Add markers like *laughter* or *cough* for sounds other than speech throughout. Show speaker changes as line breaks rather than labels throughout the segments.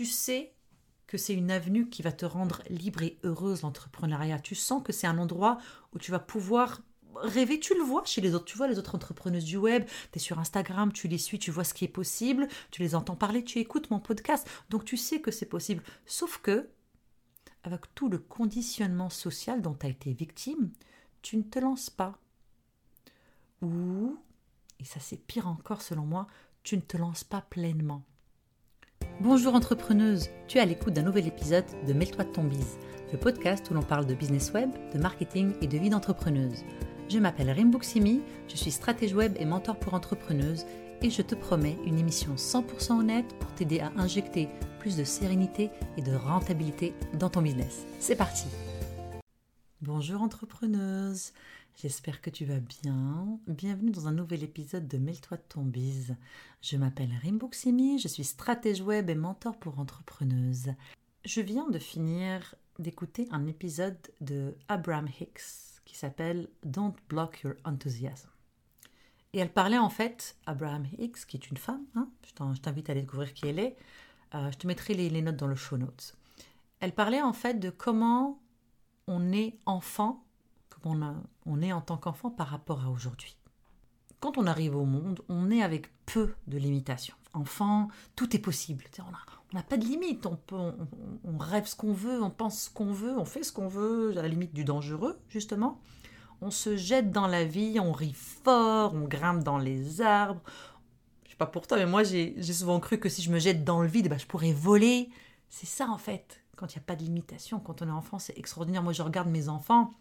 tu sais que c'est une avenue qui va te rendre libre et heureuse, l'entrepreneuriat. Tu sens que c'est un endroit où tu vas pouvoir rêver, tu le vois chez les autres. Tu vois les autres entrepreneuses du web, tu es sur Instagram, tu les suis, tu vois ce qui est possible, tu les entends parler, tu écoutes mon podcast. Donc tu sais que c'est possible. Sauf que, avec tout le conditionnement social dont tu as été victime, tu ne te lances pas. Ou, et ça c'est pire encore selon moi, tu ne te lances pas pleinement. Bonjour entrepreneuse, tu es à l'écoute d'un nouvel épisode de Mêle-toi de ton bise, le podcast où l'on parle de business web, de marketing et de vie d'entrepreneuse. Je m'appelle Rimbuksimi, je suis stratège web et mentor pour entrepreneuses et je te promets une émission 100% honnête pour t'aider à injecter plus de sérénité et de rentabilité dans ton business. C'est parti Bonjour entrepreneuse, j'espère que tu vas bien. Bienvenue dans un nouvel épisode de Mêle-toi de ton bise. Je m'appelle Rimbuksimi, je suis stratège web et mentor pour entrepreneuses. Je viens de finir d'écouter un épisode de Abraham Hicks qui s'appelle Don't Block Your Enthusiasm. Et elle parlait en fait, Abraham Hicks, qui est une femme, hein, je t'invite à aller découvrir qui elle est, euh, je te mettrai les, les notes dans le show notes. Elle parlait en fait de comment on est enfant, on, est en tant qu'enfant par rapport à aujourd'hui. Quand on arrive au monde, on est avec peu de limitations. Enfant, tout est possible. On n'a pas de limite. On, peut, on, rêve ce qu'on veut, on pense ce qu'on veut, on fait ce qu'on veut, à la limite du dangereux, justement. On se jette dans la vie, on rit fort, on grimpe dans les arbres. Je sais pas pour toi, mais moi j'ai souvent cru que si je me jette dans le vide, bah, je pourrais voler. C'est ça en fait quand il n'y a pas de limitation. Quand on est enfant, c'est extraordinaire. Moi, je regarde mes enfants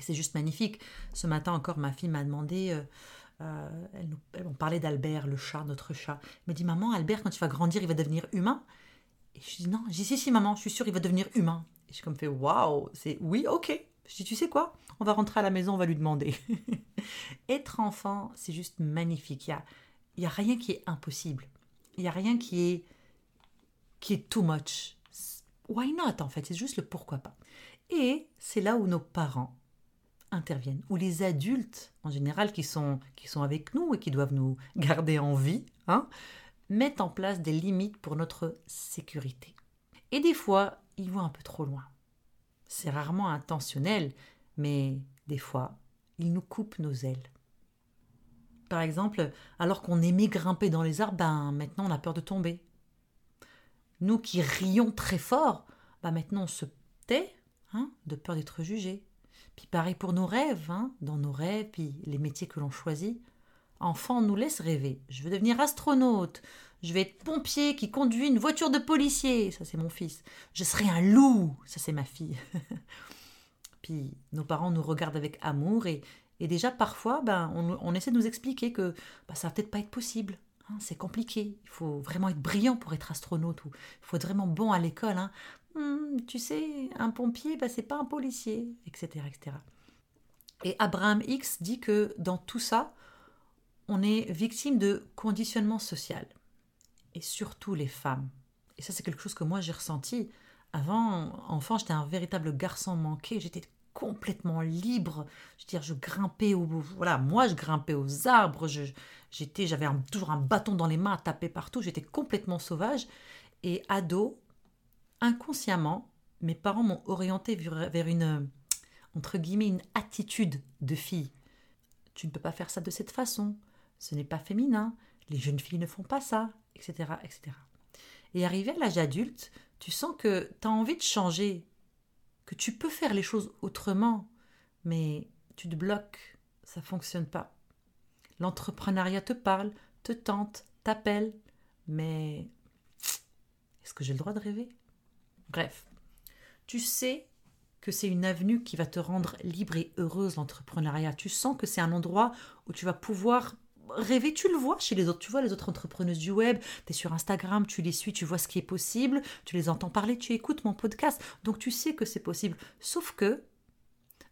c'est juste magnifique. Ce matin encore, ma fille m'a demandé, euh, euh, elle nous, on parlait d'Albert, le chat, notre chat. Elle me dit, maman, Albert, quand il va grandir, il va devenir humain? Et je dis, non, je dis, si, si, maman, je suis sûre, il va devenir humain. Et je comme fait, waouh, c'est oui, ok. Je dis, tu sais quoi? On va rentrer à la maison, on va lui demander. *laughs* Être enfant, c'est juste magnifique. Il n'y a, y a rien qui est impossible. Il n'y a rien qui est, qui est too much why not en fait, c'est juste le pourquoi pas. Et c'est là où nos parents interviennent, où les adultes en général qui sont, qui sont avec nous et qui doivent nous *laughs* garder en vie, hein, mettent en place des limites pour notre sécurité. Et des fois, ils vont un peu trop loin. C'est rarement intentionnel, mais des fois, ils nous coupent nos ailes. Par exemple, alors qu'on aimait grimper dans les arbres, ben maintenant on a peur de tomber. Nous qui rions très fort, bah maintenant on se tait, hein, de peur d'être jugé. Puis pareil pour nos rêves, hein, dans nos rêves, puis les métiers que l'on choisit. Enfant, on nous laisse rêver. Je veux devenir astronaute. Je vais être pompier qui conduit une voiture de policier. Ça, c'est mon fils. Je serai un loup. Ça, c'est ma fille. *laughs* puis nos parents nous regardent avec amour et, déjà parfois, ben, on, on, essaie de nous expliquer que ben, ça va peut-être pas être possible. Hein, c'est compliqué. Il faut vraiment être brillant pour être astronaute ou il faut être vraiment bon à l'école. Hein. Hmm, tu sais, un pompier, bah, c'est pas un policier, etc., etc. Et Abraham X dit que dans tout ça, on est victime de conditionnement social. Et surtout les femmes. Et ça, c'est quelque chose que moi j'ai ressenti. Avant, enfant, j'étais un véritable garçon manqué. J'étais complètement libre. Je veux dire, je grimpais au, voilà, moi je grimpais aux arbres. j'étais, j'avais toujours un bâton dans les mains à taper partout. J'étais complètement sauvage. Et ado, inconsciemment, mes parents m'ont orienté vers une, entre guillemets, une attitude de fille. Tu ne peux pas faire ça de cette façon. Ce n'est pas féminin. Les jeunes filles ne font pas ça, etc., etc. Et arrivé à l'âge adulte, tu sens que tu as envie de changer, que tu peux faire les choses autrement, mais tu te bloques, ça fonctionne pas. L'entrepreneuriat te parle, te tente, t'appelle, mais est-ce que j'ai le droit de rêver? Bref, tu sais que c'est une avenue qui va te rendre libre et heureuse l'entrepreneuriat. Tu sens que c'est un endroit où tu vas pouvoir rêver, tu le vois chez les autres, tu vois les autres entrepreneuses du web, tu es sur Instagram, tu les suis, tu vois ce qui est possible, tu les entends parler, tu écoutes mon podcast, donc tu sais que c'est possible. Sauf que,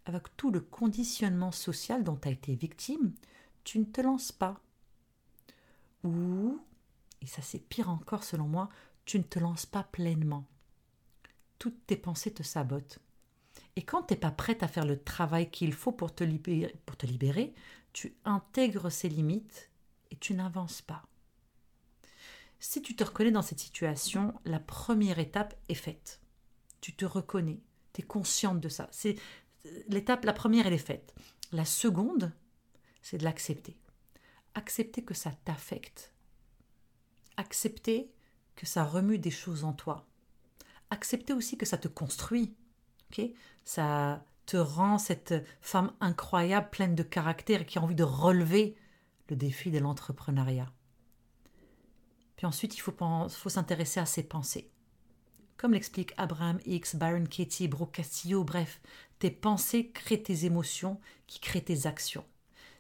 avec tout le conditionnement social dont tu as été victime, tu ne te lances pas. Ou, et ça c'est pire encore selon moi, tu ne te lances pas pleinement. Toutes tes pensées te sabotent. Et quand tu n'es pas prête à faire le travail qu'il faut pour te, libérer, tu intègres ces limites et tu n'avances pas. Si tu te reconnais dans cette situation, la première étape est faite. Tu te reconnais, tu es consciente de ça. C'est l'étape la première elle est faite. La seconde, c'est de l'accepter. Accepter que ça t'affecte. Accepter que ça remue des choses en toi. Accepter aussi que ça te construit. OK? Ça te rend cette femme incroyable, pleine de caractère qui a envie de relever le défi de l'entrepreneuriat. Puis ensuite, il faut, faut s'intéresser à ses pensées. Comme l'explique Abraham X, Byron Katie, Brooke Castillo, bref, tes pensées créent tes émotions qui créent tes actions.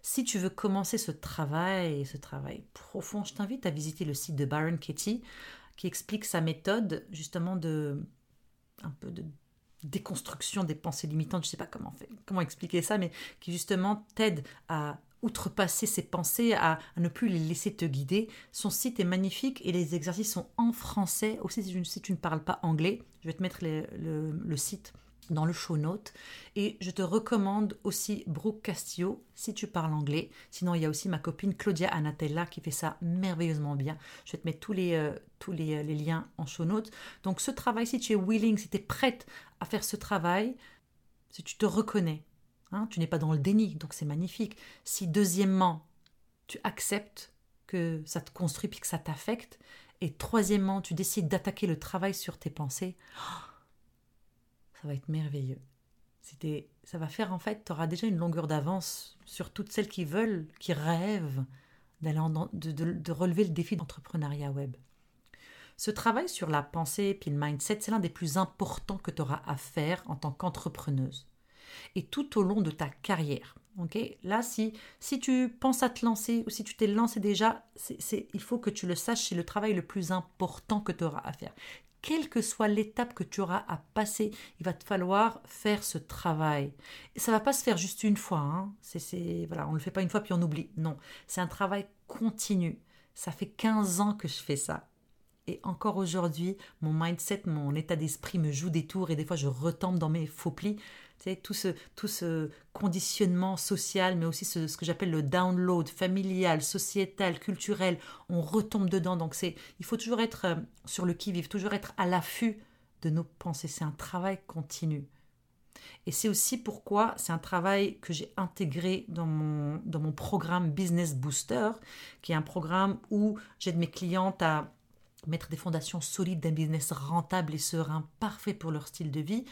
Si tu veux commencer ce travail, ce travail profond, je t'invite à visiter le site de Byron Katie qui explique sa méthode justement de un peu de déconstruction des pensées limitantes, je ne sais pas comment, comment expliquer ça, mais qui justement t'aide à outrepasser ses pensées, à, ne plus les laisser te guider. Son site est magnifique et les exercices sont en français. Aussi, si tu, ne parles pas anglais, je vais te mettre le, site dans le show note. Et je te recommande aussi Brooke Castillo si tu parles anglais. Sinon, il y a aussi ma copine Claudia Anatella qui fait ça merveilleusement bien. Je vais te mettre tous les, euh, tous euh, les, liens en show notes. Donc, ce travail, si tu es willing, si tu es prête à faire ce travail, si tu te reconnais, Hein, tu n'es pas dans le déni, donc c'est magnifique. Si deuxièmement, tu acceptes que ça te construit puis que ça t'affecte, et troisièmement, tu décides d'attaquer le travail sur tes pensées, ça va être merveilleux. Ça va faire en fait, tu auras déjà une longueur d'avance sur toutes celles qui veulent, qui rêvent d'aller de, de, relever le défi d'entrepreneuriat web. Ce travail sur la pensée puis le mindset, c'est l'un des plus importants que tu auras à faire en tant qu'entrepreneuse et tout au long de ta carrière. Ok, Là, si, si tu penses à te lancer ou si tu t'es lancé déjà, il faut que tu le saches, c'est le travail le plus important que tu auras à faire. Quelle que soit l'étape que tu auras à passer, il va te falloir faire ce travail. Et ça va pas se faire juste une fois. Hein. C'est, voilà, on ne le fait pas une fois puis on oublie. Non, c'est un travail continu. Ça fait 15 ans que je fais ça. Et encore aujourd'hui, mon mindset, mon état d'esprit me joue des tours et des fois je retombe dans mes faux plis tout ce, tout ce conditionnement social, mais aussi ce, que j'appelle le download familial, sociétal, culturel, on retombe dedans. Donc c'est, il faut toujours être euh, sur le qui-vive, toujours être à l'affût de nos pensées. C'est un travail continu. Et c'est aussi pourquoi c'est un travail que j'ai intégré dans mon, dans mon programme Business Booster, qui est un programme où j'aide mes clientes à mettre des fondations solides d'un business rentable et serein, parfait pour leur style de vie,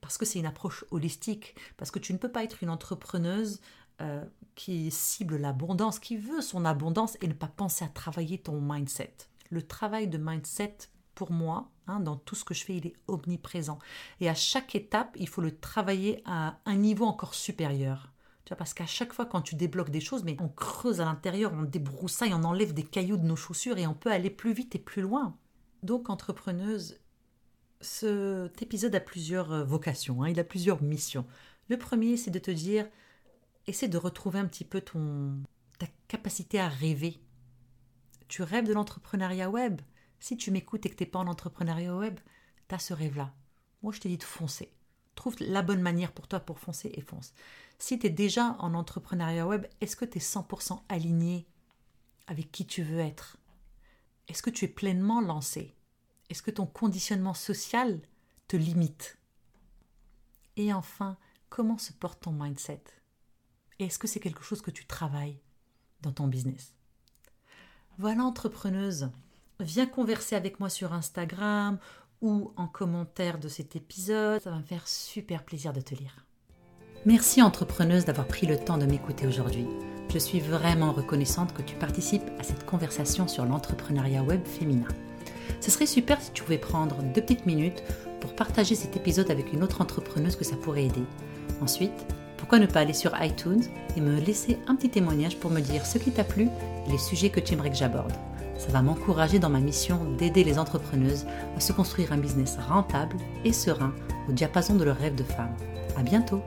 parce que c'est une approche holistique, parce que tu ne peux pas être une entrepreneuse euh, qui cible l'abondance, qui veut son abondance et ne pas penser à travailler ton mindset. Le travail de mindset, pour moi, hein, dans tout ce que je fais, il est omniprésent. Et à chaque étape, il faut le travailler à un niveau encore supérieur. Parce qu'à chaque fois, quand tu débloques des choses, mais on creuse à l'intérieur, on débroussaille, on enlève des cailloux de nos chaussures et on peut aller plus vite et plus loin. Donc, entrepreneuse, cet épisode a plusieurs euh, vocations, hein, il a plusieurs missions. Le premier, c'est de te dire, essaie de retrouver un petit peu ton, ta capacité à rêver. Tu rêves de l'entrepreneuriat web. Si tu m'écoutes et que tu n'es pas en entrepreneuriat web, tu as ce rêve-là. Moi, je te dis de foncer. Trouve la bonne manière pour toi pour foncer et fonce. Si tu es déjà en entrepreneuriat web, est-ce que tu es 100% aligné avec qui tu veux être? Est-ce que tu es pleinement lancé? Est-ce que ton conditionnement social te limite? Et enfin, comment se porte ton mindset? Est-ce que c'est quelque chose que tu travailles dans ton business? Voilà, entrepreneuse, viens converser avec moi sur Instagram ou en commentaire de cet épisode. Ça va me faire super plaisir de te lire. Merci entrepreneuse d'avoir pris le temps de m'écouter aujourd'hui. Je suis vraiment reconnaissante que tu participes à cette conversation sur l'entrepreneuriat web féminin. Ce serait super si tu pouvais prendre deux petites minutes pour partager cet épisode avec une autre entrepreneuse que ça pourrait aider. Ensuite, pourquoi ne pas aller sur iTunes et me laisser un petit témoignage pour me dire ce qui t'a plu et les sujets que tu aimerais que j'aborde. Ça va m'encourager dans ma mission d'aider les entrepreneuses à se construire un business rentable et serein au diapason de leurs rêves de femme. À bientôt!